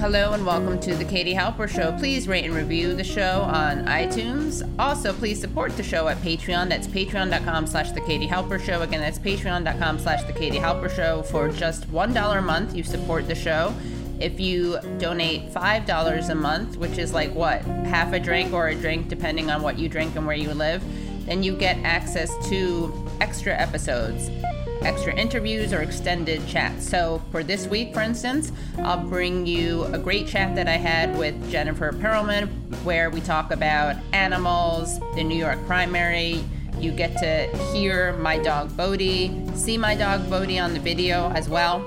Hello and welcome to the Katie Halper Show. Please rate and review the show on iTunes. Also, please support the show at Patreon. That's patreon.com slash the Katie Halper Show. Again, that's patreon.com slash the Katie Halper Show. For just $1 a month, you support the show. If you donate $5 a month, which is like what, half a drink or a drink, depending on what you drink and where you live, then you get access to extra episodes extra interviews or extended chats. So, for this week, for instance, I'll bring you a great chat that I had with Jennifer Perelman, where we talk about animals, the New York primary. You get to hear my dog Bodie, see my dog Bodie on the video as well.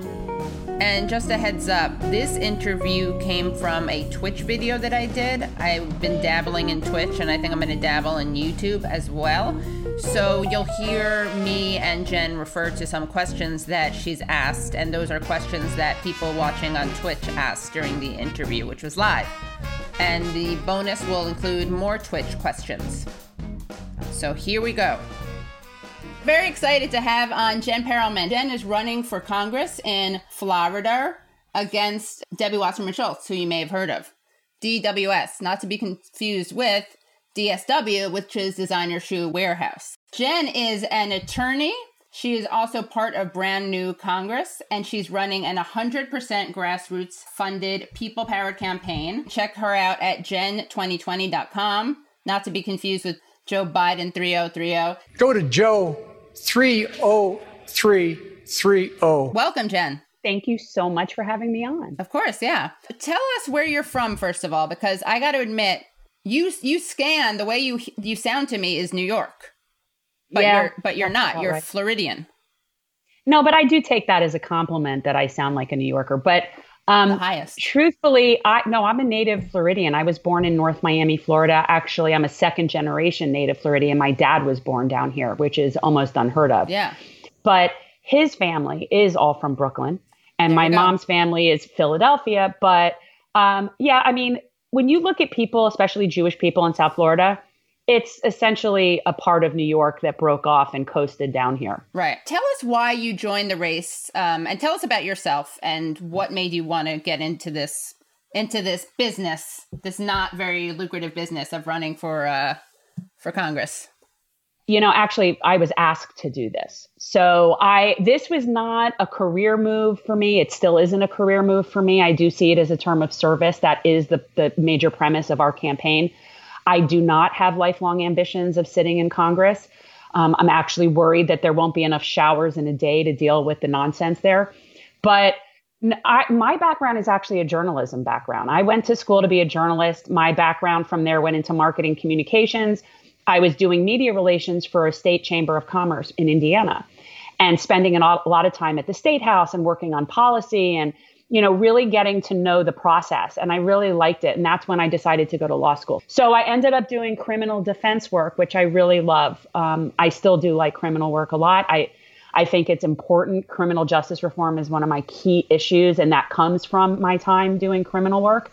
And just a heads up, this interview came from a Twitch video that I did. I've been dabbling in Twitch and I think I'm going to dabble in YouTube as well. So you'll hear me and Jen refer to some questions that she's asked, and those are questions that people watching on Twitch asked during the interview, which was live. And the bonus will include more Twitch questions. So here we go. Very excited to have on Jen Perelman. Jen is running for Congress in Florida against Debbie Wasserman Schultz, who you may have heard of. DWS, not to be confused with DSW, which is Designer Shoe Warehouse. Jen is an attorney. She is also part of Brand New Congress, and she's running an 100% grassroots funded people powered campaign. Check her out at jen2020.com, not to be confused with Joe Biden 3030. Go to Joe 30330. Welcome, Jen. Thank you so much for having me on. Of course, yeah. Tell us where you're from first of all because I got to admit, you you scan the way you you sound to me is New York. But Yeah, you're but you're not. You're right. Floridian. No, but I do take that as a compliment that I sound like a New Yorker. But The um, highest. truthfully, I no, I'm a native Floridian. I was born in North Miami, Florida. Actually, I'm a second generation native Floridian. My dad was born down here, which is almost unheard of. Yeah. But his family is all from Brooklyn, and my go. mom's family is Philadelphia. But um, yeah, I mean, when you look at people, especially Jewish people in South Florida, it's essentially a part of New York that broke off and coasted down here. Right. Tell us why you joined the race, um, and tell us about yourself and what made you want to get into this into this business, this not very lucrative business of running for uh, for Congress. you know actually i was asked to do this so i this was not a career move for me it still isn't a career move for me i do see it as a term of service that is the, the major premise of our campaign i do not have lifelong ambitions of sitting in congress um, i'm actually worried that there won't be enough showers in a day to deal with the nonsense there but I, my background is actually a journalism background. I went to school to be a journalist. My background from there went into marketing communications. I was doing media relations for a state chamber of commerce in Indiana and spending an, a lot of time at the state house and working on policy and you know really getting to know the process and i really liked it and that's when i decided to go to law school so i ended up doing criminal defense work which i really love um, i still do like criminal work a lot i i think it's important criminal justice reform is one of my key issues and that comes from my time doing criminal work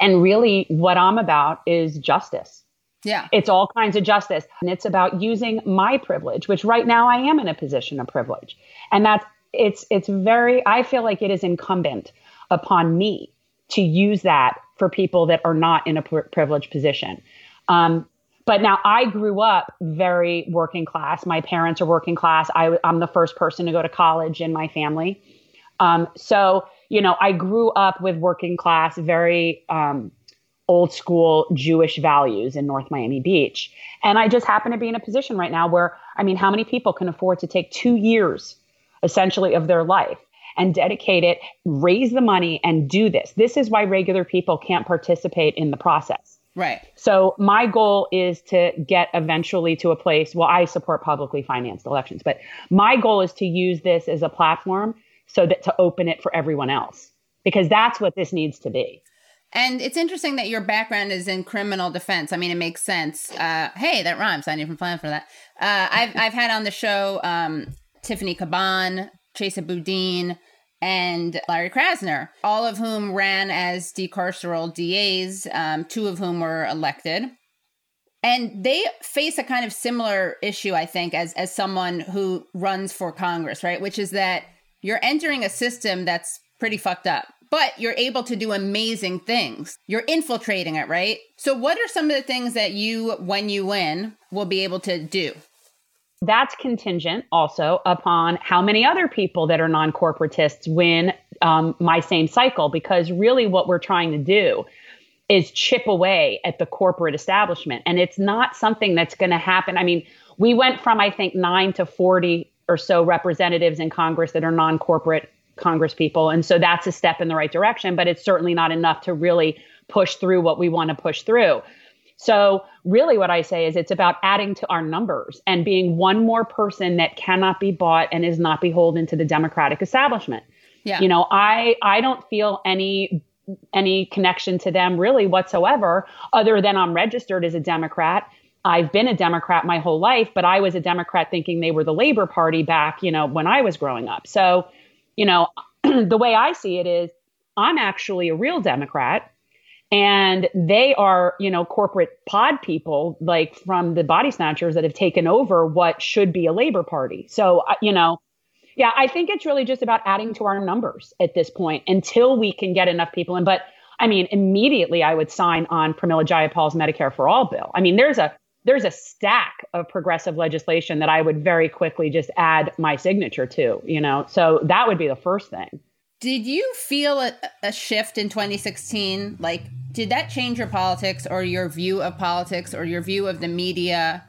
and really what i'm about is justice Yeah. it's all kinds of justice. And it's about using my privilege, which right now I am in a position of privilege. And that's it's it's very I feel like it is incumbent upon me to use that for people that are not in a pri- privileged position. Um, but now I grew up very working class. My parents are working class. I, I'm the first person to go to college in my family. Um, so, you know, I grew up with working class, very um, old school Jewish values in North Miami Beach. And I just happen to be in a position right now where, I mean, how many people can afford to take two years essentially of their life and dedicate it, raise the money, and do this? This is why regular people can't participate in the process. Right. So my goal is to get eventually to a place. Well, I support publicly financed elections, but my goal is to use this as a platform so that to open it for everyone else because that's what this needs to be. And it's interesting that your background is in criminal defense. I mean, it makes sense. Uh, hey, that rhymes. I didn't even plan for that. Uh, I've I've had on the show um, Tiffany Caban, Chesa Boudin, and Larry Krasner, all of whom ran as decarceral DAs, um, two of whom were elected. And they face a kind of similar issue, I think, as as someone who runs for Congress, right? Which is that you're entering a system that's pretty fucked up but you're able to do amazing things. You're infiltrating it, right? So, what are some of the things that you, when you win, will be able to do? That's contingent also upon how many other people that are non corporatists win um, my same cycle, because really what we're trying to do is chip away at the corporate establishment. And it's not something that's going to happen. I mean, we went from, I think, nine to 40 or so representatives in Congress that are non corporate Congress people. And so that's a step in the right direction, but it's certainly not enough to really push through what we want to push through. So, really, what I say is it's about adding to our numbers and being one more person that cannot be bought and is not beholden to the Democratic establishment. Yeah. You know, I I don't feel any any connection to them really whatsoever, other than I'm registered as a Democrat. I've been a Democrat my whole life, but I was a Democrat thinking they were the Labor Party back, you know, when I was growing up. So, you know, the way I see it is I'm actually a real Democrat and they are, you know, corporate pod people like from the body snatchers that have taken over what should be a Labor Party. So, you know, yeah, I think it's really just about adding to our numbers at this point until we can get enough people in. But I mean, immediately I would sign on Pramila Jayapal's Medicare for All bill. I mean, there's a there's a stack of progressive legislation that I would very quickly just add my signature to, you know. So that would be the first thing. Did you feel a, a shift in 2016? Like, did that change your politics or your view of politics or your view of the media?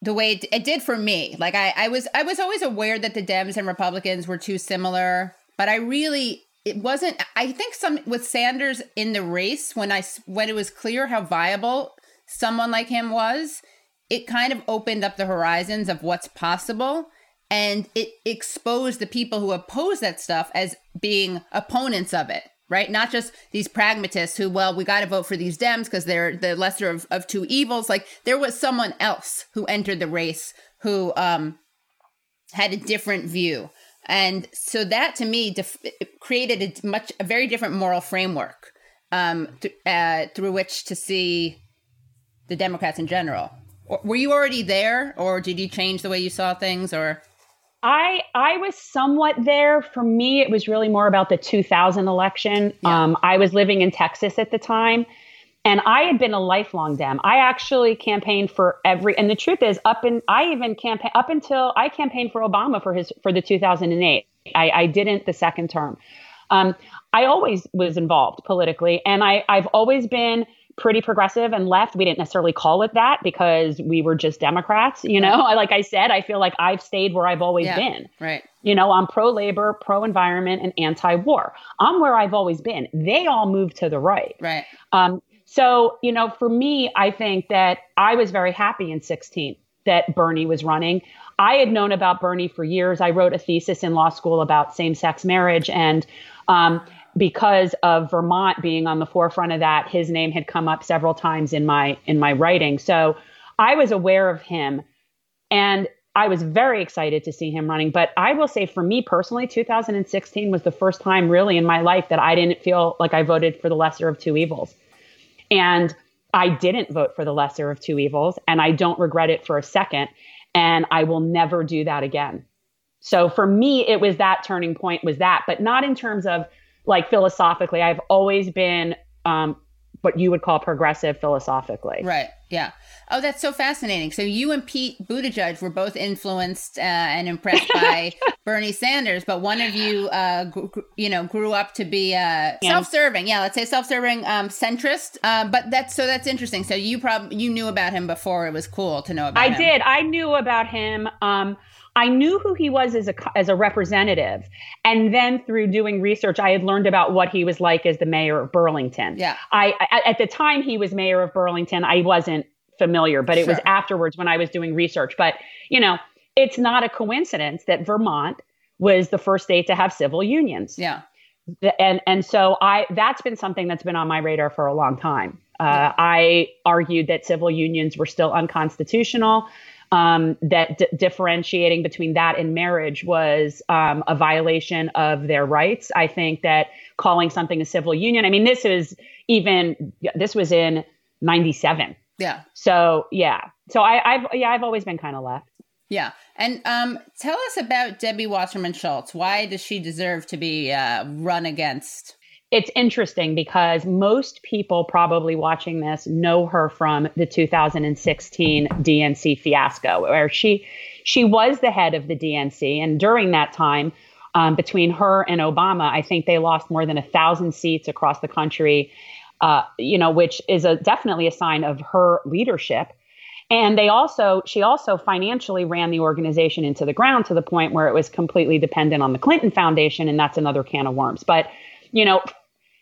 the way it, it, did for me. Like I, I was I was always aware that the Dems and Republicans were too similar, but I really it wasn't I think some with Sanders in the race when I when it was clear how viable someone like him was, it kind of opened up the horizons of what's possible and it exposed the people who oppose that stuff as being opponents of it right? Not just these pragmatists who, well, we got to vote for these Dems because they're the lesser of, of two evils. Like there was someone else who entered the race who um, had a different view. And so that to me def- created a much, a very different moral framework um, th- uh, through which to see the Democrats in general. Were you already there or did you change the way you saw things or? I I was somewhat there. For me, it was really more about the 2000 election. Yeah. Um, I was living in Texas at the time, and I had been a lifelong Dem. I actually campaigned for every. And the truth is, up in I even campaign up until I campaigned for Obama for his for the 2008. I, I didn't the second term. Um, I always was involved politically, and I I've always been pretty progressive and left. We didn't necessarily call it that because we were just Democrats, you know. Right. Like I said, I feel like I've stayed where I've always yeah, been. Right. You know, I'm pro labor, pro environment, and anti war. I'm where I've always been. They all moved to the right. Right. Um, so, you know, for me, I think that I was very happy in 16 that Bernie was running. I had known about Bernie for years. I wrote a thesis in law school about same sex marriage. And um, because of Vermont being on the forefront of that, his name had come up several times in my in my writing. So I was aware of him and I was very excited to see him running. But I will say for me personally, 2016 was the first time really in my life that I didn't feel like I voted for the lesser of two evils. And I didn't vote for the lesser of two evils, and I don't regret it for a second. And I will never do that again. So for me, it was that turning point was that, but not in terms of like philosophically, I've always been um, what you would call progressive philosophically. Right. Yeah. Oh, that's so fascinating. So you and Pete Buttigieg were both influenced uh, and impressed by Bernie Sanders, but one of you, uh, gr- you know, grew up to be uh, self-serving. Yeah, let's say self-serving, um, centrist. Uh, but that's so that's interesting. So you probably you knew about him before it was cool to know about. I him. did. I knew about him. Um, I knew who he was as a as a representative, and then through doing research, I had learned about what he was like as the mayor of Burlington. Yeah, I at the time he was mayor of Burlington, I wasn't familiar, but it sure. was afterwards when I was doing research. But you know, it's not a coincidence that Vermont was the first state to have civil unions. Yeah, and and so I that's been something that's been on my radar for a long time. Uh, I argued that civil unions were still unconstitutional um, that d- differentiating between that and marriage was um, a violation of their rights. I think that calling something a civil union, I mean, this is even, this was in 97. Yeah. So, yeah. So I, I've, yeah, I've always been kind of left. Yeah. And um, tell us about Debbie Wasserman Schultz. Why does she deserve to be uh, run against? It's interesting because most people probably watching this know her from the 2016 DNC fiasco, where she she was the head of the DNC, and during that time, um, between her and Obama, I think they lost more than a thousand seats across the country. Uh, you know, which is a definitely a sign of her leadership. And they also, she also financially ran the organization into the ground to the point where it was completely dependent on the Clinton Foundation, and that's another can of worms. But you know,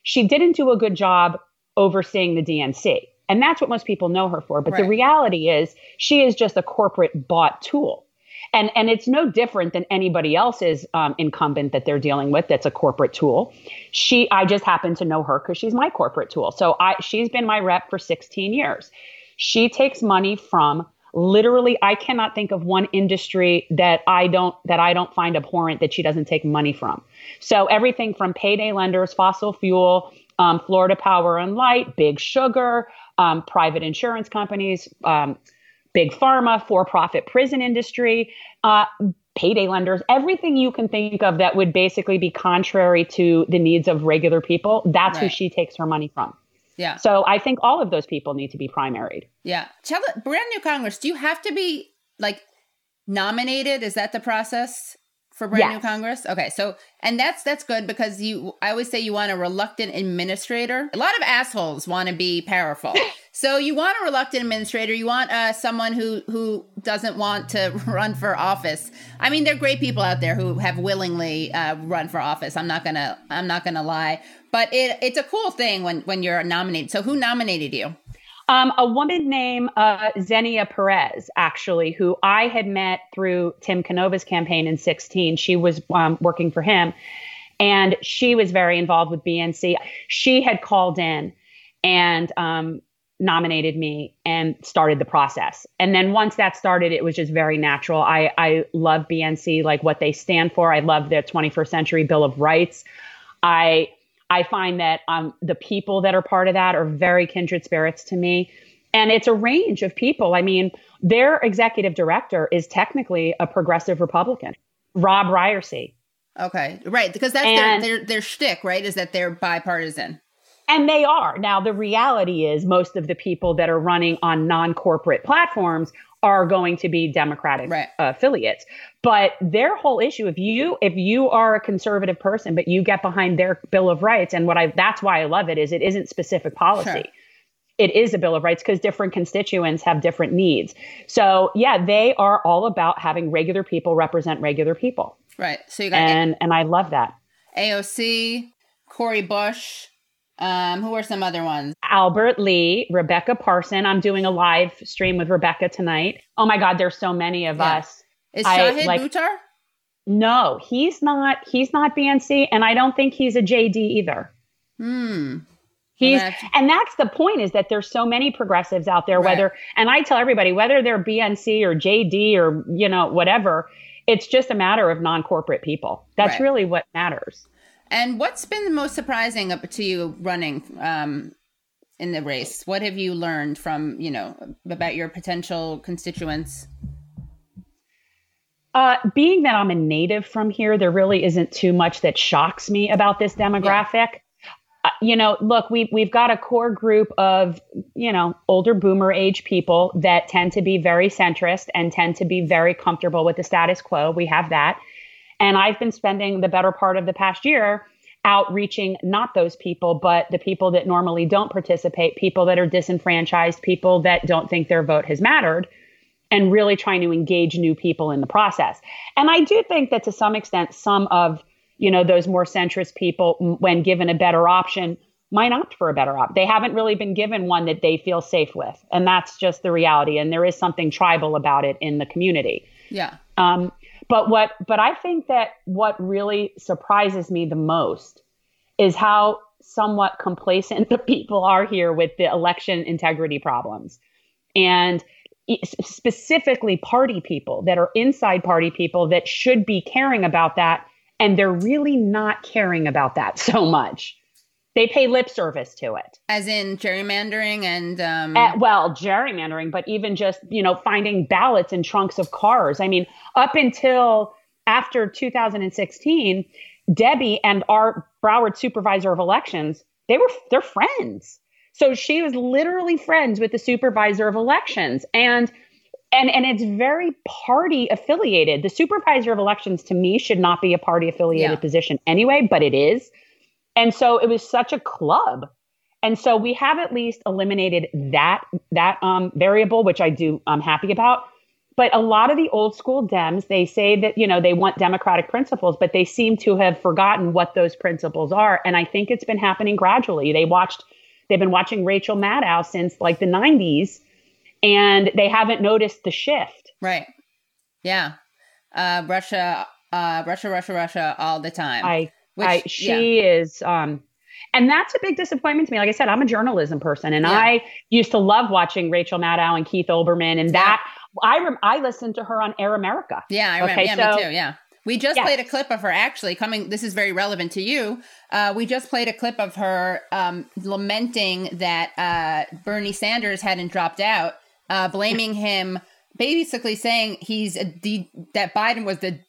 she didn't do a good job overseeing the DNC. And that's what most people know her for. But right. the reality is, she is just a corporate bought tool. And, and it's no different than anybody else's um, incumbent that they're dealing with that's a corporate tool. She, I just happen to know her because she's my corporate tool. So I, she's been my rep for 16 years. She takes money from literally i cannot think of one industry that i don't that i don't find abhorrent that she doesn't take money from so everything from payday lenders fossil fuel um, florida power and light big sugar um, private insurance companies um, big pharma for-profit prison industry uh, payday lenders everything you can think of that would basically be contrary to the needs of regular people that's right. who she takes her money from yeah. So I think all of those people need to be primaried. Yeah. Tell brand new Congress, do you have to be like nominated? Is that the process for brand yes. new Congress? Okay. So, and that's, that's good because you, I always say you want a reluctant administrator. A lot of assholes want to be powerful. so you want a reluctant administrator. You want uh, someone who, who doesn't want to run for office. I mean, there are great people out there who have willingly uh, run for office. I'm not gonna, I'm not gonna lie but it, it's a cool thing when when you're nominated. So who nominated you? Um, a woman named uh, Xenia Perez, actually, who I had met through Tim Canova's campaign in 16. She was um, working for him, and she was very involved with BNC. She had called in and um, nominated me and started the process. And then once that started, it was just very natural. I, I love BNC, like what they stand for. I love their 21st Century Bill of Rights. I I find that um, the people that are part of that are very kindred spirits to me. And it's a range of people. I mean, their executive director is technically a progressive Republican, Rob Riercy. Okay, right, because that's and, their, their their shtick, right? Is that they're bipartisan. And they are. Now, the reality is, most of the people that are running on non corporate platforms are going to be Democratic right. Uh, affiliates. But their whole issue, if you if you are a conservative person, but you get behind their Bill of Rights, and what I that's why I love it is it isn't specific policy. Sure. It is a Bill of Rights because different constituents have different needs. So yeah, they are all about having regular people represent regular people. Right. So you got and a- and I love that. AOC, Cori Bush, um, who are some other ones? Albert Lee, Rebecca Parson. I'm doing a live stream with Rebecca tonight. Oh my God, there's so many of yeah. us. Is Shahid like, Buttar? No, he's not. He's not BNC, and I don't think he's a JD either. Hmm. He's and that's the point is that there's so many progressives out there. Right. Whether and I tell everybody whether they're BNC or JD or you know whatever, it's just a matter of non-corporate people. That's right. really what matters. And what's been the most surprising up to you running um, in the race? What have you learned from, you know, about your potential constituents? Uh, being that I'm a native from here, there really isn't too much that shocks me about this demographic. Yeah. Uh, you know, look, we we've got a core group of you know older boomer age people that tend to be very centrist and tend to be very comfortable with the status quo. We have that, and I've been spending the better part of the past year outreaching not those people, but the people that normally don't participate, people that are disenfranchised, people that don't think their vote has mattered, and really trying to engage new people in the process. And I do think that to some extent, some of you know those more centrist people, when given a better option, might opt for a better option. They haven't really been given one that they feel safe with, and that's just the reality. And there is something tribal about it in the community. Yeah. Um, but what but I think that what really surprises me the most is how somewhat complacent the people are here with the election integrity problems. And specifically party people that are inside party people that should be caring about that and they're really not caring about that so much they pay lip service to it as in gerrymandering and um... uh, well gerrymandering but even just you know finding ballots in trunks of cars i mean up until after 2016 debbie and our Broward supervisor of elections, they were they're friends. So she was literally friends with the supervisor of elections. And and and it's very party affiliated. The supervisor of elections to me should not be a party affiliated yeah. position anyway, but it is. And so it was such a club. And so we have at least eliminated that that um, variable, which I do I'm happy about. But a lot of the old school Dems, they say that you know they want democratic principles, but they seem to have forgotten what those principles are. And I think it's been happening gradually. They watched, they've been watching Rachel Maddow since like the '90s, and they haven't noticed the shift. Right. Yeah. Uh, Russia, uh, Russia, Russia, Russia, all the time. I, Which, I she yeah. is. Um, and that's a big disappointment to me. Like I said, I'm a journalism person, and yeah. I used to love watching Rachel Maddow and Keith Olbermann, and that I rem- I listened to her on Air America. Yeah, I remember. Okay, yeah, so, me too. Yeah. We just yes. played a clip of her actually coming. This is very relevant to you. Uh, we just played a clip of her um, lamenting that uh, Bernie Sanders hadn't dropped out, uh, blaming him, basically saying he's de- that Biden was the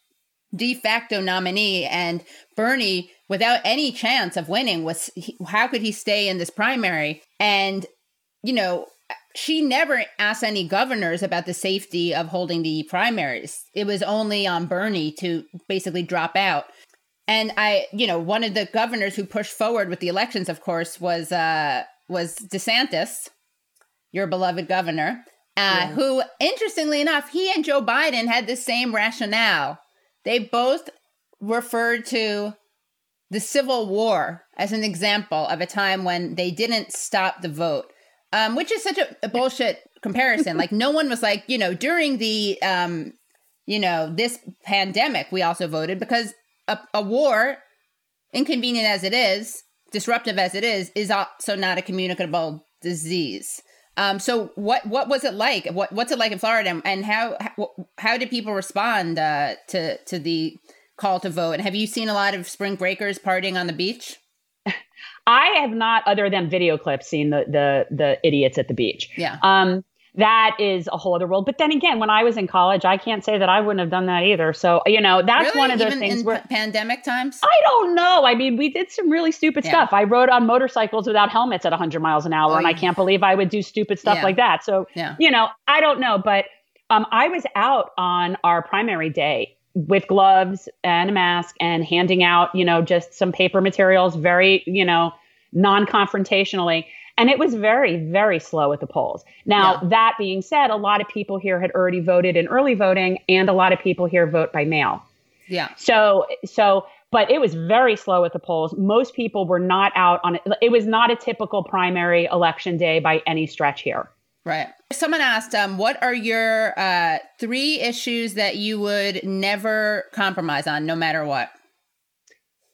de facto nominee and Bernie, without any chance of winning, was he, how could he stay in this primary? And you know, she never asked any governors about the safety of holding the primaries. It was only on Bernie to basically drop out. And I, you know, one of the governors who pushed forward with the elections, of course, was uh, was DeSantis, your beloved governor, uh, yeah. who, interestingly enough, he and Joe Biden had the same rationale. They both referred to the Civil War as an example of a time when they didn't stop the vote um, which is such a, a bullshit comparison. like no one was like, you know, during the, um, you know, this pandemic, we also voted because a, a war, inconvenient as it is, disruptive as it is, is also not a communicable disease. Um, so what what was it like? What what's it like in Florida, and how how, how did people respond uh, to to the call to vote? And have you seen a lot of spring breakers partying on the beach? I have not, other than video clips, seen the the the idiots at the beach. Yeah. Um, that is a whole other world. But then again, when I was in college, I can't say that I wouldn't have done that either. So you know, that's really? one of those Even things in where pandemic times. I don't know. I mean, we did some really stupid yeah. stuff. I rode on motorcycles without helmets at 100 miles an hour, oh, and I can't believe I would do stupid stuff yeah. like that. So yeah. you know, I don't know, but um, I was out on our primary day with gloves and a mask and handing out, you know, just some paper materials, very, you know, non confrontationally. And it was very, very slow at the polls. Now, yeah. that being said, a lot of people here had already voted in early voting, and a lot of people here vote by mail. Yeah. So, so, but it was very slow at the polls. Most people were not out on it. It was not a typical primary election day by any stretch here. Right. Someone asked, um, what are your uh, three issues that you would never compromise on, no matter what?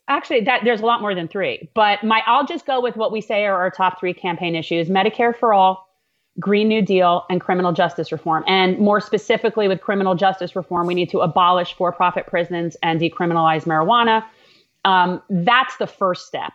Actually, that there's a lot more than three, but my I'll just go with what we say are our top three campaign issues: Medicare for all, Green New Deal, and criminal justice reform. And more specifically, with criminal justice reform, we need to abolish for-profit prisons and decriminalize marijuana. Um, that's the first step.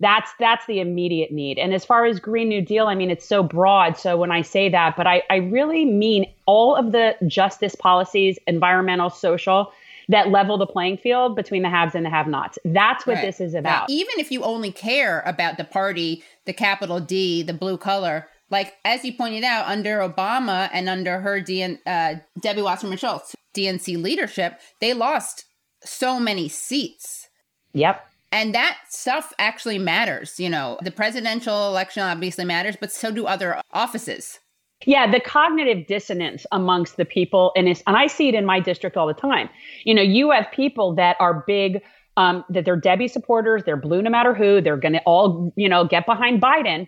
That's that's the immediate need. And as far as Green New Deal, I mean, it's so broad. So when I say that, but I, I really mean all of the justice policies, environmental, social, that level the playing field between the haves and the have-nots. That's what right. this is about. even if you only care about the party, the capital D, the blue color, like as you pointed out, under Obama and under her DN, uh, Debbie Wasserman Schultz DNC leadership, they lost so many seats. Yep. And that stuff actually matters. You know, the presidential election obviously matters, but so do other offices. Yeah, the cognitive dissonance amongst the people, and it's, and I see it in my district all the time. You know, you have people that are big, um, that they're Debbie supporters, they're blue no matter who, they're going to all, you know, get behind Biden.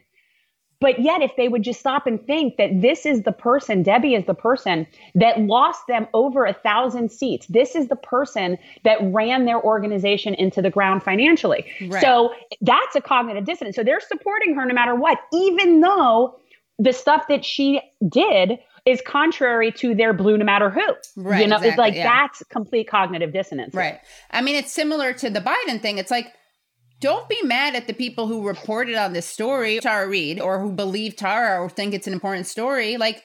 But yet, if they would just stop and think that this is the person, Debbie is the person that lost them over a thousand seats. This is the person that ran their organization into the ground financially. Right. So that's a cognitive dissonance. So they're supporting her no matter what, even though the stuff that she did is contrary to their blue no matter who. Right. You know, exactly, it's like yeah. that's complete cognitive dissonance. Right. I mean, it's similar to the Biden thing. It's like, don't be mad at the people who reported on this story, Tara Reade, or who believe Tara or think it's an important story. Like,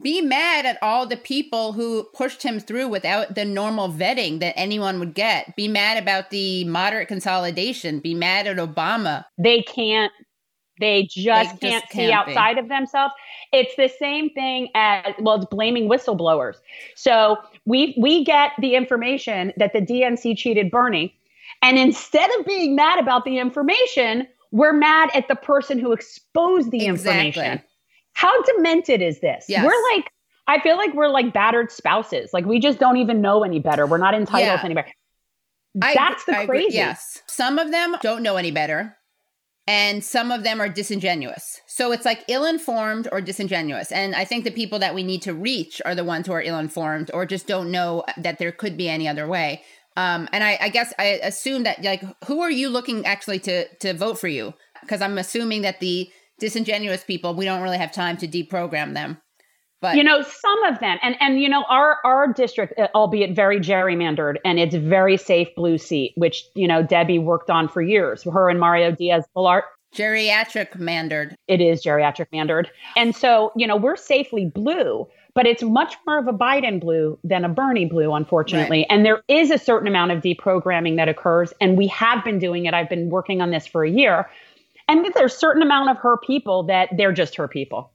be mad at all the people who pushed him through without the normal vetting that anyone would get. Be mad about the moderate consolidation. Be mad at Obama. They can't they just, they can't, can't, see outside be. of themselves. It's the same thing as well, it's blaming whistleblowers. So we we get the information that the DNC cheated Bernie. And instead of being mad about the information, we're mad at the person who exposed the exactly. information. How demented is this? Yes. We're like, I feel like we're like battered spouses. Like we just don't even know any better. We're not entitled yeah. to any better. That's I, the I crazy. Agree. Yes. Some of them don't know any better. And some of them are disingenuous. So it's like ill informed or disingenuous. And I think the people that we need to reach are the ones who are ill informed or just don't know that there could be any other way. Um, and I, I guess I assume that like who are you looking actually to to vote for you? Because I'm assuming that the disingenuous people we don't really have time to deprogram them. But you know some of them, and and you know our our district, uh, albeit very gerrymandered, and it's very safe blue seat, which you know Debbie worked on for years. Her and Mario Diaz Balart. Geriatric mandered. It is geriatric mandered, and so you know we're safely blue but it's much more of a Biden blue than a Bernie blue, unfortunately. Right. And there is a certain amount of deprogramming that occurs, and we have been doing it. I've been working on this for a year. And there's a certain amount of her people that they're just her people.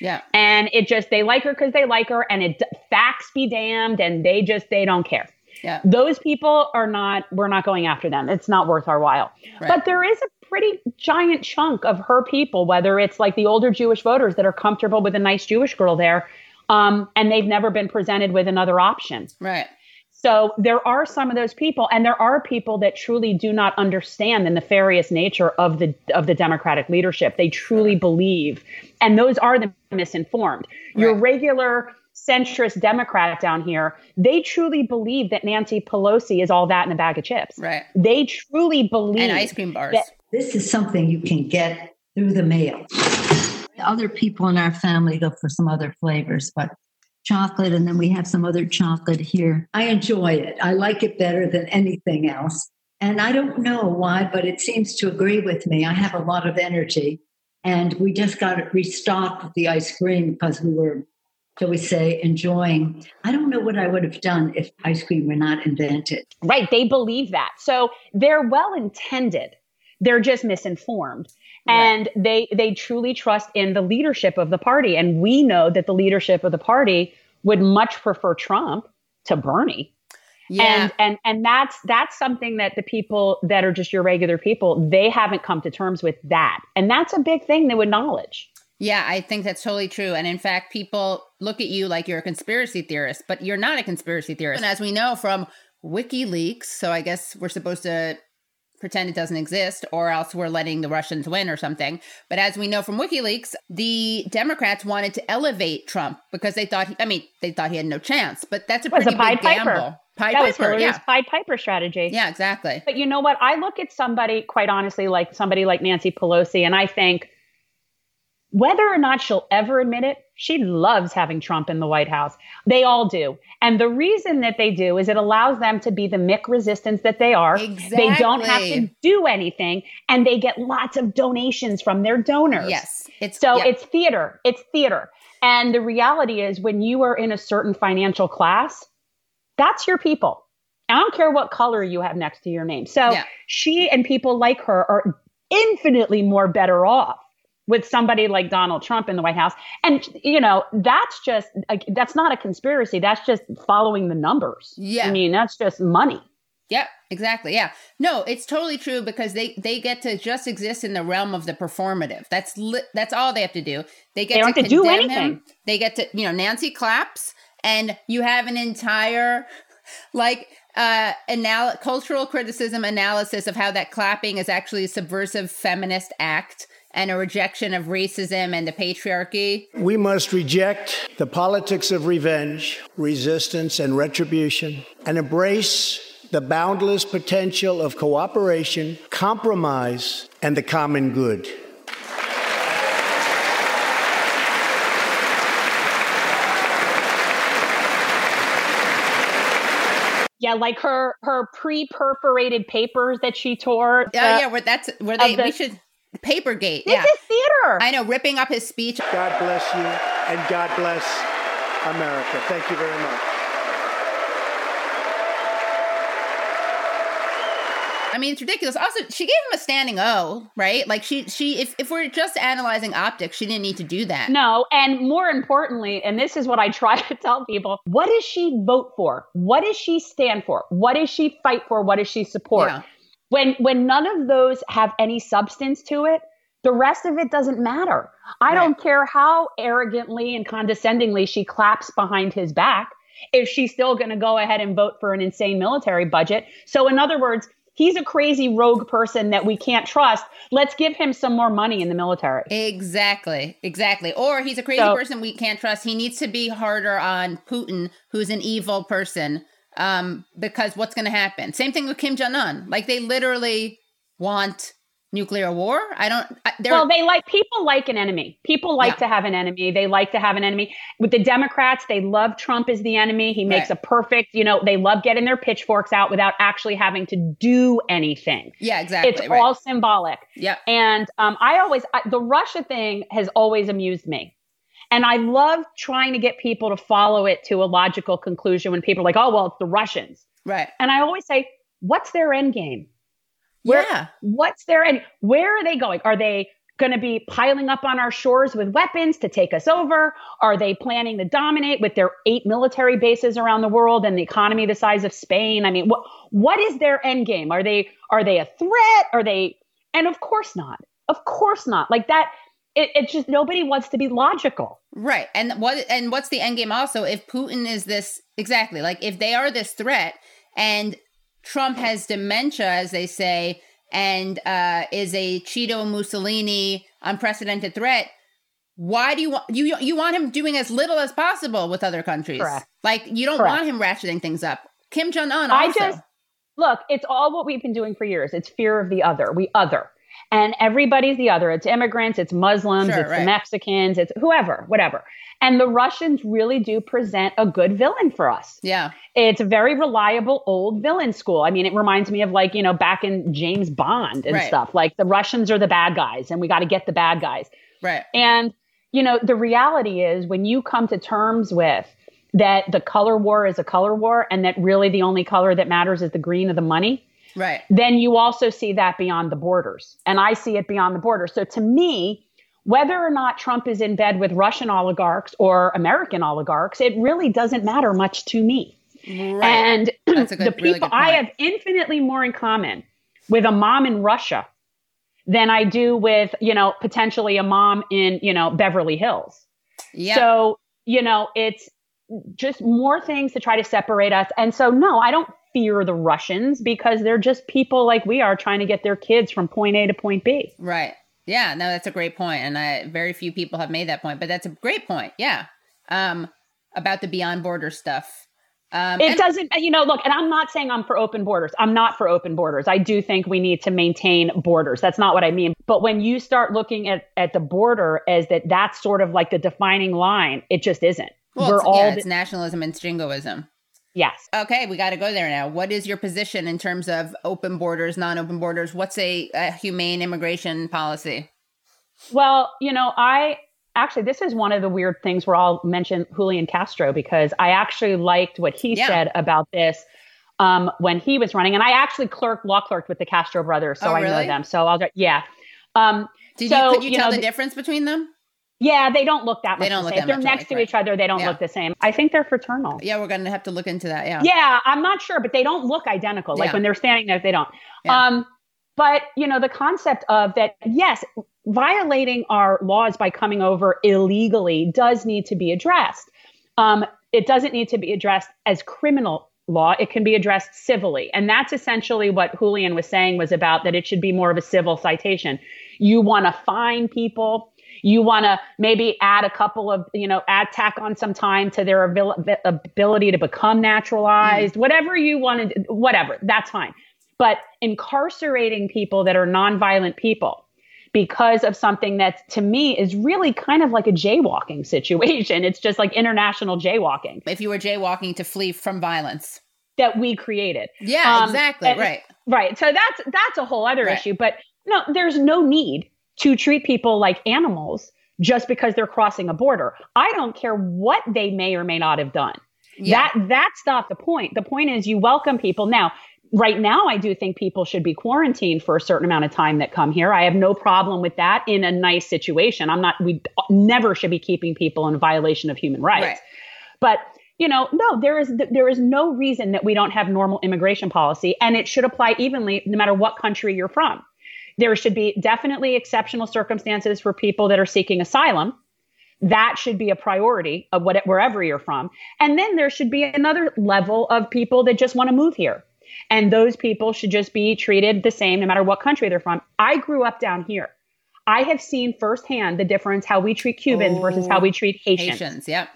Yeah. And it just, they like her because they like her, and it facts be damned, and they just, they don't care. Yeah. Those people are not, we're not going after them. It's not worth our while. Right. But there is a pretty giant chunk of her people, whether it's like the older Jewish voters that are comfortable with a nice Jewish girl there um, and they've never been presented with another option. Right. So there are some of those people, and there are people that truly do not understand the nefarious nature of the of the Democratic leadership. They truly believe, and those are the misinformed. Right. Your regular centrist Democrat down here, they truly believe that Nancy Pelosi is all that in a bag of chips. Right. They truly believe and ice cream bars. this is something you can get through the mail other people in our family go for some other flavors, but chocolate, and then we have some other chocolate here. I enjoy it. I like it better than anything else. And I don't know why, but it seems to agree with me. I have a lot of energy. And we just got it restocked with the ice cream because we were, shall we say, enjoying. I don't know what I would have done if ice cream were not invented. Right. They believe that. So they're well intended. They're just misinformed and right. they they truly trust in the leadership of the party and we know that the leadership of the party would much prefer Trump to Bernie yeah. And and and that's that's something that the people that are just your regular people, they haven't come to terms with that. And that's a big thing to acknowledge. Yeah, I think that's totally true. And in fact, people look at you like you're a conspiracy theorist, but you're not a conspiracy theorist. And as we know from WikiLeaks, so I guess we're supposed to pretend it doesn't exist or else we're letting the Russians win or something. But as we know from WikiLeaks, the Democrats wanted to elevate Trump because they thought, he, I mean, they thought he had no chance, but that's a pretty a big Piper. gamble. Pied that Piper, was yeah. Pied Piper strategy. Yeah, exactly. But you know what? I look at somebody, quite honestly, like somebody like Nancy Pelosi, and I think – whether or not she'll ever admit it, she loves having Trump in the White House. They all do. And the reason that they do is it allows them to be the McResistance that they are. Exactly. They don't have to do anything and they get lots of donations from their donors. Yes. It's so yeah. it's theater. It's theater. And the reality is when you are in a certain financial class, that's your people. I don't care what color you have next to your name. So yeah. she and people like her are infinitely more better off with somebody like Donald Trump in the White House. And, you know, that's just, that's not a conspiracy. That's just following the numbers. Yeah. I mean, that's just money. Yep, exactly. Yeah. No, it's totally true because they they get to just exist in the realm of the performative. That's li- that's all they have to do. They get they to, to do anything. Him. They get to, you know, Nancy claps and you have an entire like uh anal- cultural criticism analysis of how that clapping is actually a subversive feminist act and a rejection of racism and the patriarchy. We must reject the politics of revenge, resistance, and retribution and embrace the boundless potential of cooperation, compromise, and the common good. Yeah, like her her pre-perforated papers that she tore. Yeah, uh, yeah, where that's where they the, we should Papergate. This yeah. is theater. I know, ripping up his speech. God bless you, and God bless America. Thank you very much. I mean, it's ridiculous. Also, she gave him a standing O, right? Like she, she. If if we're just analyzing optics, she didn't need to do that. No, and more importantly, and this is what I try to tell people: what does she vote for? What does she stand for? What does she fight for? What does she support? Yeah. When when none of those have any substance to it, the rest of it doesn't matter. I right. don't care how arrogantly and condescendingly she claps behind his back if she's still going to go ahead and vote for an insane military budget. So, in other words, he's a crazy rogue person that we can't trust. Let's give him some more money in the military. Exactly. Exactly. Or he's a crazy so, person we can't trust. He needs to be harder on Putin, who's an evil person. Um, because what's going to happen? Same thing with Kim Jong Un. Like they literally want nuclear war. I don't. well, they like people like an enemy. People like yeah. to have an enemy. They like to have an enemy. With the Democrats, they love Trump as the enemy. He makes right. a perfect. You know, they love getting their pitchforks out without actually having to do anything. Yeah, exactly. It's right. all symbolic. Yeah. And um, I always I, the Russia thing has always amused me. And I love trying to get people to follow it to a logical conclusion when people are like, oh, well, it's the Russians. Right. And I always say, what's their end game? Where, yeah. What's their and where are they going? Are they going to be piling up on our shores with weapons to take us over? Are they planning to dominate with their eight military bases around the world and the economy the size of Spain? I mean, what what is their end game? Are they are they a threat? Are they and of course not. Of course not. Like that it, it's just nobody wants to be logical. Right. And what and what's the end game also if Putin is this exactly like if they are this threat and Trump has dementia, as they say, and uh, is a Cheeto Mussolini unprecedented threat. Why do you want you you want him doing as little as possible with other countries? Correct. Like you don't Correct. want him ratcheting things up. Kim Jong Un. I just look. It's all what we've been doing for years. It's fear of the other. We other, and everybody's the other. It's immigrants. It's Muslims. Sure, it's right. the Mexicans. It's whoever, whatever. And the Russians really do present a good villain for us. Yeah. It's a very reliable old villain school. I mean, it reminds me of like, you know, back in James Bond and right. stuff. Like the Russians are the bad guys and we got to get the bad guys. Right. And, you know, the reality is when you come to terms with that the color war is a color war and that really the only color that matters is the green of the money. Right. Then you also see that beyond the borders. And I see it beyond the borders. So to me, whether or not Trump is in bed with Russian oligarchs or American oligarchs, it really doesn't matter much to me. Right. And good, the people really I have infinitely more in common with a mom in Russia than I do with, you know, potentially a mom in, you know, Beverly Hills. Yeah. So, you know, it's just more things to try to separate us. And so, no, I don't fear the Russians because they're just people like we are trying to get their kids from point A to point B. Right. Yeah, no, that's a great point, and I, very few people have made that point, but that's a great point. Yeah, um, about the beyond border stuff. Um, it and- doesn't, you know, look, and I'm not saying I'm for open borders. I'm not for open borders. I do think we need to maintain borders. That's not what I mean. But when you start looking at, at the border as that, that's sort of like the defining line, it just isn't. Well, We're it's, all yeah, it's nationalism and jingoism. Yes. Okay, we got to go there now. What is your position in terms of open borders, non-open borders? What's a, a humane immigration policy? Well, you know, I actually this is one of the weird things where I'll mention Julian Castro because I actually liked what he yeah. said about this um, when he was running, and I actually clerked law clerked with the Castro brothers, so oh, really? I know them. So I'll yeah. Um, Did so, you could you, you tell know, the difference between them? Yeah, they don't look that much. They don't look the look same. If they're next to right. each other, they don't yeah. look the same. I think they're fraternal. Yeah, we're gonna have to look into that. Yeah. Yeah, I'm not sure, but they don't look identical. Like yeah. when they're standing there, they don't. Yeah. Um, but you know, the concept of that, yes, violating our laws by coming over illegally does need to be addressed. Um, it doesn't need to be addressed as criminal law. It can be addressed civilly, and that's essentially what Julian was saying was about that. It should be more of a civil citation. You want to fine people you want to maybe add a couple of, you know, add tack on some time to their ability to become naturalized, mm. whatever you want to, whatever, that's fine. But incarcerating people that are nonviolent people because of something that to me is really kind of like a jaywalking situation. It's just like international jaywalking. If you were jaywalking to flee from violence that we created. Yeah, um, exactly. Right. Right. So that's that's a whole other right. issue. But no, there's no need to treat people like animals just because they're crossing a border. I don't care what they may or may not have done. Yeah. That that's not the point. The point is you welcome people. Now, right now I do think people should be quarantined for a certain amount of time that come here. I have no problem with that in a nice situation. I'm not we never should be keeping people in violation of human rights. Right. But you know, no, there is there is no reason that we don't have normal immigration policy and it should apply evenly no matter what country you're from. There should be definitely exceptional circumstances for people that are seeking asylum. That should be a priority of what, wherever you're from. And then there should be another level of people that just want to move here. And those people should just be treated the same no matter what country they're from. I grew up down here. I have seen firsthand the difference how we treat Cubans oh, versus how we oh, treat Haitians. Haitians, yep.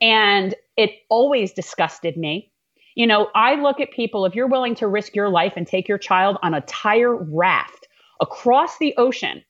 And it always disgusted me. You know, I look at people, if you're willing to risk your life and take your child on a tire raft across the ocean,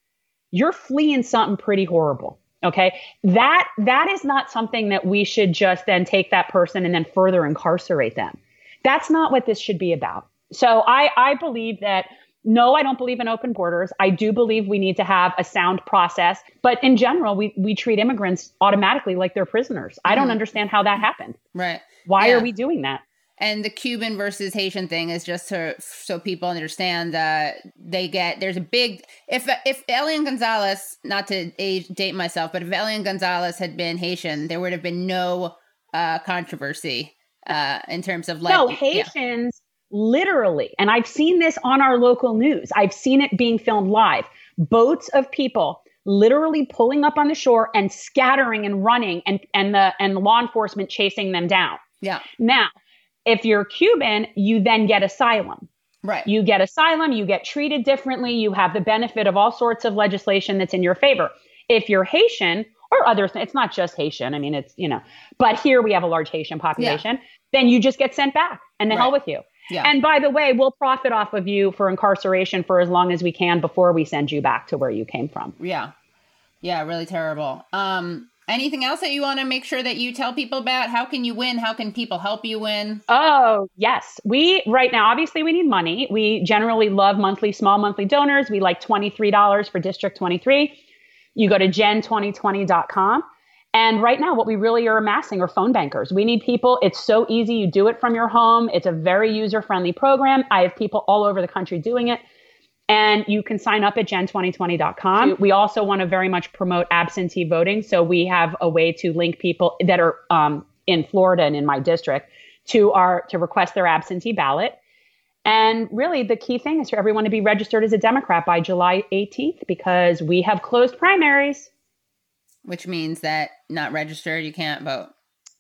you're fleeing something pretty horrible. Okay. That that is not something that we should just then take that person and then further incarcerate them. That's not what this should be about. So I, I believe that no, I don't believe in open borders. I do believe we need to have a sound process. But in general, we, we treat immigrants automatically like they're prisoners. I don't mm-hmm. understand how that happened. Right. Why yeah. are we doing that? And the Cuban versus Haitian thing is just to, so people understand that they get there's a big if if Elian Gonzalez not to age, date myself but if Elian Gonzalez had been Haitian there would have been no uh, controversy uh, in terms of like no Haitians yeah. literally and I've seen this on our local news. I've seen it being filmed live. Boats of people literally pulling up on the shore and scattering and running and and the and the law enforcement chasing them down. Yeah. Now if you're Cuban, you then get asylum. Right. You get asylum, you get treated differently, you have the benefit of all sorts of legislation that's in your favor. If you're Haitian or other it's not just Haitian, I mean it's, you know, but here we have a large Haitian population, yeah. then you just get sent back and the right. hell with you. Yeah. And by the way, we'll profit off of you for incarceration for as long as we can before we send you back to where you came from. Yeah. Yeah, really terrible. Um Anything else that you want to make sure that you tell people about? How can you win? How can people help you win? Oh, yes. We right now obviously we need money. We generally love monthly small monthly donors. We like $23 for District 23. You go to jen2020.com. And right now, what we really are amassing are phone bankers. We need people. It's so easy. You do it from your home. It's a very user friendly program. I have people all over the country doing it. And you can sign up at jen2020.com. We also want to very much promote absentee voting. So we have a way to link people that are um, in Florida and in my district to our to request their absentee ballot. And really, the key thing is for everyone to be registered as a Democrat by July 18th because we have closed primaries. Which means that not registered, you can't vote.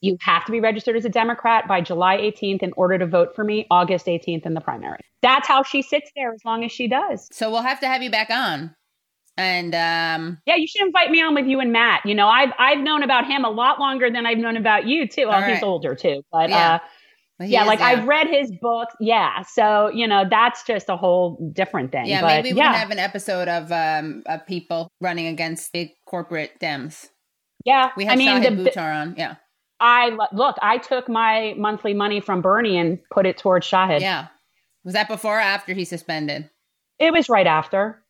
You have to be registered as a Democrat by July 18th in order to vote for me August 18th in the primary. That's how she sits there as long as she does. So we'll have to have you back on. And um yeah, you should invite me on with you and Matt. You know, I've I've known about him a lot longer than I've known about you too. Well, right. he's older too, but yeah. uh well, yeah, like I've read his books. Yeah, so you know that's just a whole different thing. Yeah, but, maybe we yeah. can have an episode of um of people running against big corporate Dems. Yeah, we have I mean, Shahid the, Buttar on. Yeah, I look, I took my monthly money from Bernie and put it towards Shahid. Yeah. Was that before or after he suspended? It was right after.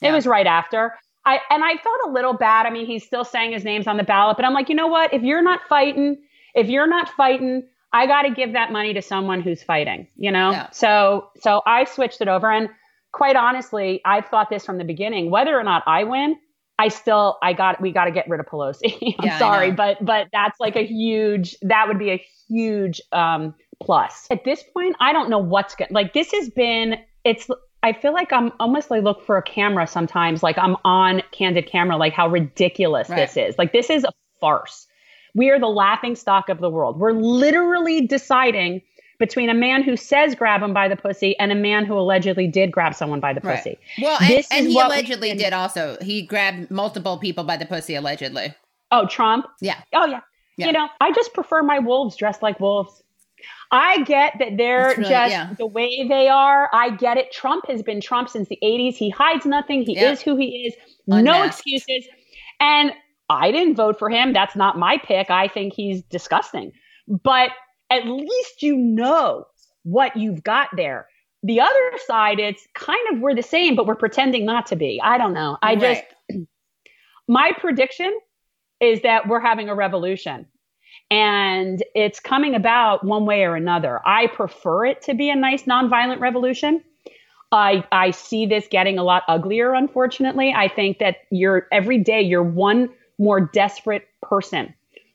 Yeah. It was right after. I and I felt a little bad. I mean, he's still saying his name's on the ballot, but I'm like, you know what? If you're not fighting, if you're not fighting, I got to give that money to someone who's fighting, you know? Yeah. So so I switched it over and quite honestly, I've thought this from the beginning, whether or not I win, I still I got we got to get rid of Pelosi. I'm yeah, sorry, but but that's like a huge that would be a huge um plus. At this point, I don't know what's good. Like this has been it's I feel like I'm almost like look for a camera sometimes like I'm on candid camera like how ridiculous right. this is. Like this is a farce. We are the laughing stock of the world. We're literally deciding between a man who says grab him by the pussy and a man who allegedly did grab someone by the pussy. Right. Well, and, and he allegedly did also. He grabbed multiple people by the pussy allegedly. Oh, Trump? Yeah. Oh, yeah. yeah. You know, I just prefer my wolves dressed like wolves. I get that they're really, just yeah. the way they are. I get it. Trump has been Trump since the 80s. He hides nothing. He is who he is. Unmasked. No excuses. And I didn't vote for him. That's not my pick. I think he's disgusting. But at least you know what you've got there. The other side, it's kind of we're the same, but we're pretending not to be. I don't know. I right. just my prediction is that we're having a revolution and it's coming about one way or another. I prefer it to be a nice nonviolent revolution. I, I see this getting a lot uglier, unfortunately. I think that you're every day you're one more desperate person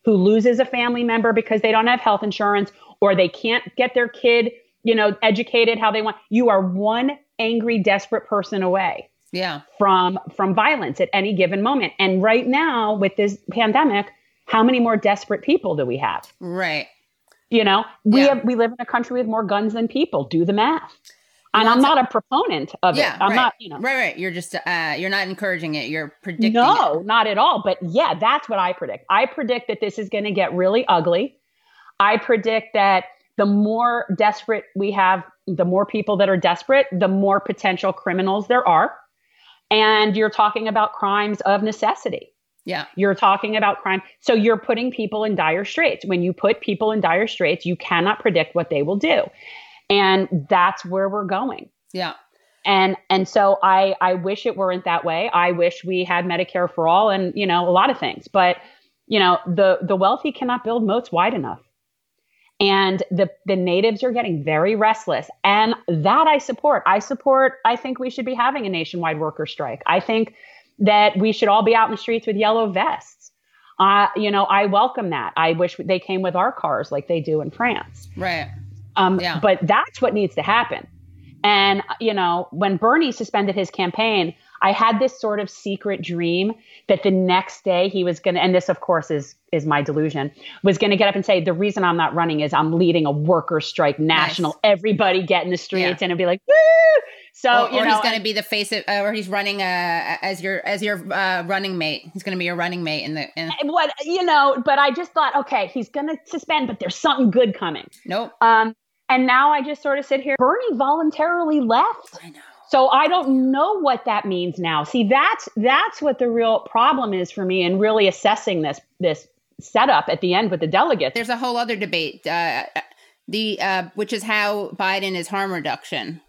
who loses a family member because they don't have health insurance or they can't get their kid, you know, educated how they want. You are one angry, desperate person away. Yeah. From from violence at any given moment. And right now with this pandemic, how many more desperate people do we have? Right. You know, we yeah. have we live in a country with more guns than people. Do the math. And I'm not a proponent of yeah, it. I'm right. not, you know. Right, right. You're just uh you're not encouraging it. You're predicting No, it. not at all. But yeah, that's what I predict. I predict that this is going to get really ugly. I predict that the more desperate we have, the more people that are desperate, the more potential criminals there are. And you're talking about crimes of necessity. Yeah. You're talking about crime. So you're putting people in dire straits. When you put people in dire straits, you cannot predict what they will do. And that's where we're going. Yeah. And and so I I wish it weren't that way. I wish we had Medicare for all and you know a lot of things. But you know the the wealthy cannot build moats wide enough. And the the natives are getting very restless and that I support. I support I think we should be having a nationwide worker strike. I think that we should all be out in the streets with yellow vests. Uh, you know, I welcome that. I wish they came with our cars like they do in France. Right. Um, yeah. But that's what needs to happen. And, you know, when Bernie suspended his campaign, I had this sort of secret dream that the next day he was going to, and this of course is, is my delusion, was going to get up and say, the reason I'm not running is I'm leading a worker strike national, nice. everybody get in the streets yeah. and it'd be like, Woo! So, or, you or know, he's going to be the face of, or he's running, uh, as your, as your, uh, running mate. He's going to be your running mate in the, in- what, you know, but I just thought, okay, he's going to suspend, but there's something good coming. Nope. Um, and now I just sort of sit here. Bernie voluntarily left. I know. So I don't know what that means now. See, that's that's what the real problem is for me in really assessing this this setup at the end with the delegates. There's a whole other debate, uh, the uh, which is how Biden is harm reduction.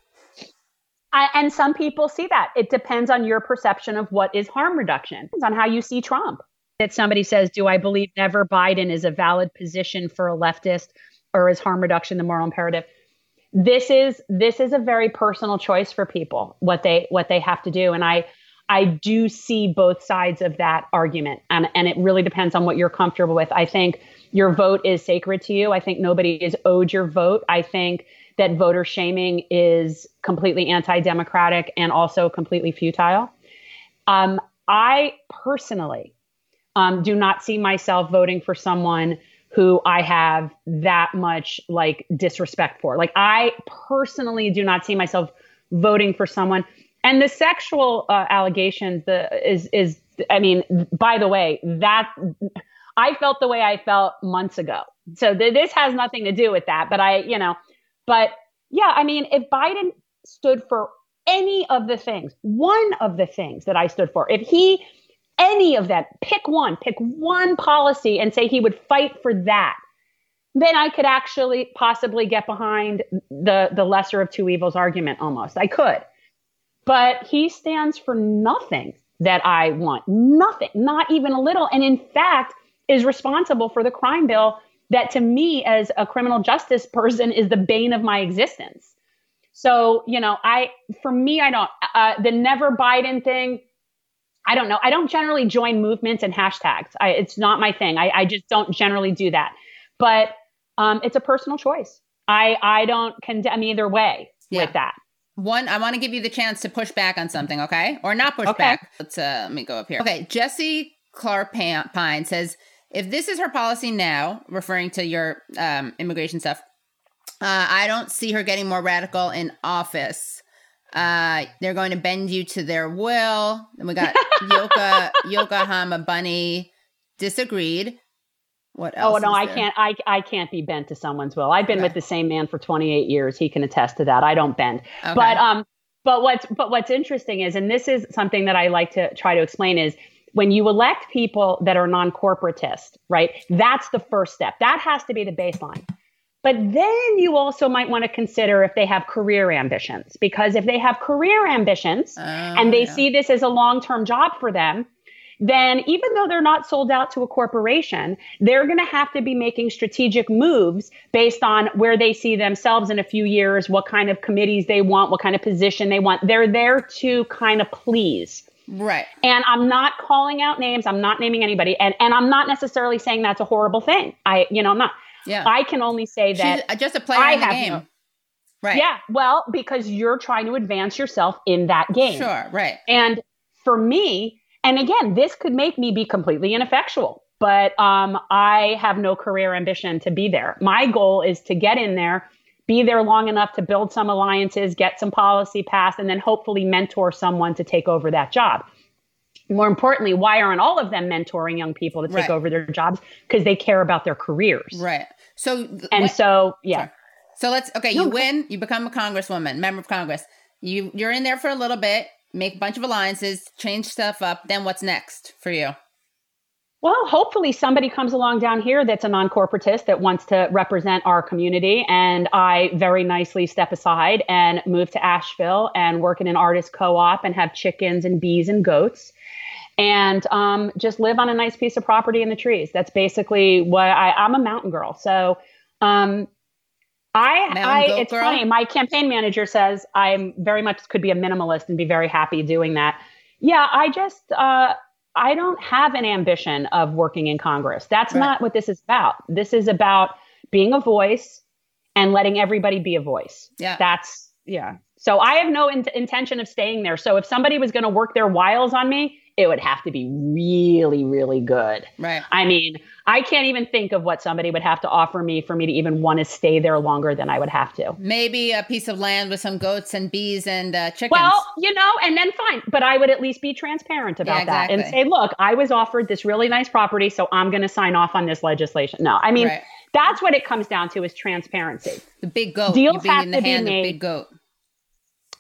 I, and some people see that. It depends on your perception of what is harm reduction. It's on how you see Trump. That somebody says, "Do I believe never Biden is a valid position for a leftist?" Or is harm reduction the moral imperative? This is this is a very personal choice for people what they what they have to do. And i i do see both sides of that argument. And and it really depends on what you're comfortable with. I think your vote is sacred to you. I think nobody is owed your vote. I think that voter shaming is completely anti-democratic and also completely futile. Um, i personally um, do not see myself voting for someone who I have that much like disrespect for. Like I personally do not see myself voting for someone. And the sexual uh, allegations, the is is I mean, by the way, that I felt the way I felt months ago. So th- this has nothing to do with that. But I, you know, but yeah, I mean, if Biden stood for any of the things, one of the things that I stood for, if he any of that, pick one, pick one policy and say he would fight for that, then I could actually possibly get behind the the lesser of two evils argument almost. I could. But he stands for nothing that I want. Nothing, not even a little. And in fact, is responsible for the crime bill that to me as a criminal justice person is the bane of my existence. So, you know, I for me I don't uh, the never Biden thing I don't know. I don't generally join movements and hashtags. I, it's not my thing. I, I, just don't generally do that. But um, it's a personal choice. I I don't condemn either way yeah. with that. One, I want to give you the chance to push back on something, okay, or not push okay. back. Let's uh, let me go up here. Okay, Jesse Clark Pine says if this is her policy now, referring to your um, immigration stuff, uh, I don't see her getting more radical in office. Uh, they're going to bend you to their will. And we got Yoka Yokohama Bunny disagreed. What else? Oh no, I can't. I I can't be bent to someone's will. I've been okay. with the same man for 28 years. He can attest to that. I don't bend. Okay. But um, but what's but what's interesting is, and this is something that I like to try to explain is when you elect people that are non-corporatist, right? That's the first step. That has to be the baseline. But then you also might want to consider if they have career ambitions, because if they have career ambitions oh, and they yeah. see this as a long term job for them, then even though they're not sold out to a corporation, they're going to have to be making strategic moves based on where they see themselves in a few years, what kind of committees they want, what kind of position they want. They're there to kind of please. Right. And I'm not calling out names. I'm not naming anybody. And and I'm not necessarily saying that's a horrible thing. I, you know, I'm not. Yeah. I can only say that She's just a player I in the game. no- right. Yeah, well, because you're trying to advance yourself in that game. Sure. Right. And for me, and again, this could make me be completely ineffectual, but um, I have no career ambition to be there. My goal is to get in there, be there long enough to build some alliances, get some policy passed, and then hopefully mentor someone to take over that job. More importantly, why aren't all of them mentoring young people to take Right. over their jobs? Because they care about their careers. Right. So And what- so, yeah. Sorry. So let's okay. No, You win. You become a congresswoman, member of Congress. You you're in there for a little bit, make a bunch of alliances, change stuff up. Then what's next for you? Well, hopefully somebody comes along down here that's a non-corporatist that wants to represent our community, and I very nicely step aside and move to Asheville and work in an artist co-op and have chickens and bees and goats, and um, just live on a nice piece of property in the trees. That's basically what I, I'm a mountain girl. So, um, I, I it's girl? funny. My campaign manager says I'm very much could be a minimalist and be very happy doing that. Yeah, I just. Uh, I don't have an ambition of working in Congress. That's Right. not what this is about. This is about being a voice and letting everybody be a voice. Yeah. That's, yeah. So I have no in- intention of staying there. So if somebody was going to work their wiles on me, it would have to be really, really good. Right. I mean, I can't even think of what somebody would have to offer me for me to even want to stay there longer than I would have to. Maybe a piece of land with some goats and bees and uh, chickens. Well, you know, and then fine, but I would at least be transparent about Yeah, that and say, look, I was offered this really nice property, so I'm going to sign off on this legislation. No, I mean, Right. that's what it comes down to is transparency. the big goat. deals have in the to be hand of big goat.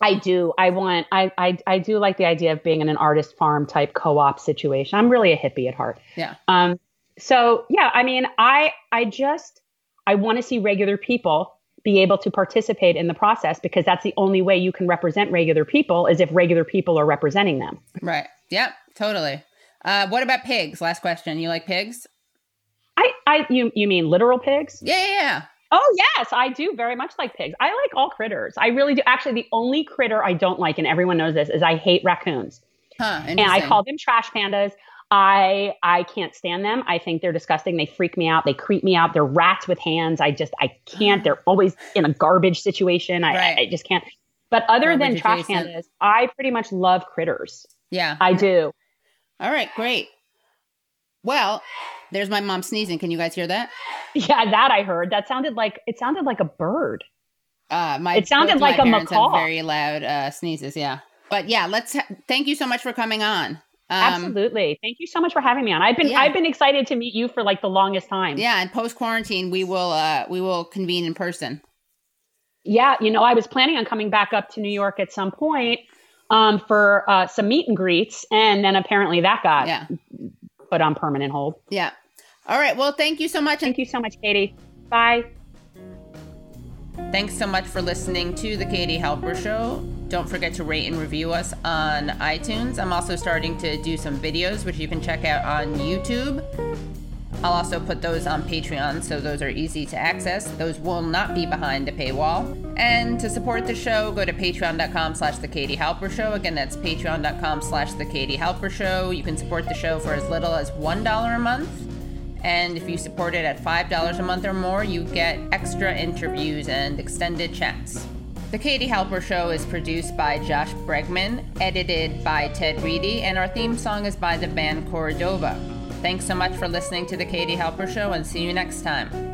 I do. I want. I. I. I do like the idea of being in an artist farm type co-op situation. I'm really a hippie at heart. Yeah. Um. So yeah, I mean, I. I just. I want to see regular people be able to participate in the process because that's the only way you can represent regular people is if regular people are representing them. Right. Yep. Totally. Uh, what about pigs? Last question. You like pigs? I. I. You. You mean literal pigs? Yeah. Yeah. yeah. Oh yes, I do very much like pigs. I like all critters. I really do. Actually, the only critter I don't like, and everyone knows this, is I hate raccoons. Huh. and I call them trash pandas. I I can't stand them. I think they're disgusting. They freak me out. They creep me out. They're rats with hands. I just I can't. They're always in a garbage situation. I Right. I, I just can't. But other than trash adjacent. pandas, I pretty much love critters. Yeah. I do. All right. Great. Well, there's my mom sneezing. Can you guys hear that? Yeah, that I heard. That sounded like it sounded like a bird. Uh, my It sounded like a macaw. very loud uh, sneezes. Yeah. But yeah, let's. Ha- thank you so much for coming on. Um, Absolutely. Thank you so much for having me on. I've been Yeah. I've been excited to meet you for like the longest time. Yeah, and post quarantine, we will uh, we will convene in person. Yeah, you know, I was planning on coming back up to New York at some point um, for uh, some meet and greets, and then apparently that got Yeah. Put on permanent hold. Yeah. All right. Well, thank you so much. Thank you so much, Katie. Bye. thanks so much for listening to the Katie Halper Show. Don't forget to rate and review us on iTunes. I'm also starting to do some videos, which you can check out on YouTube. I'll also put those on Patreon, so those are easy to access. Those will not be behind a paywall. And to support the show, go to patreon.com slash the Katie Halper Show. Again, that's patreon.com slash the Katie Halper Show. You can support the show for as little as $1 a month. And if you support it at $5 a month or more, you get extra interviews and extended chats. The Katie Halper Show is produced by Josh Bregman, edited by Ted Reedy, and our theme song is by the band Cordova. Thanks so much for listening to The Katie Halper Show, and see you next time.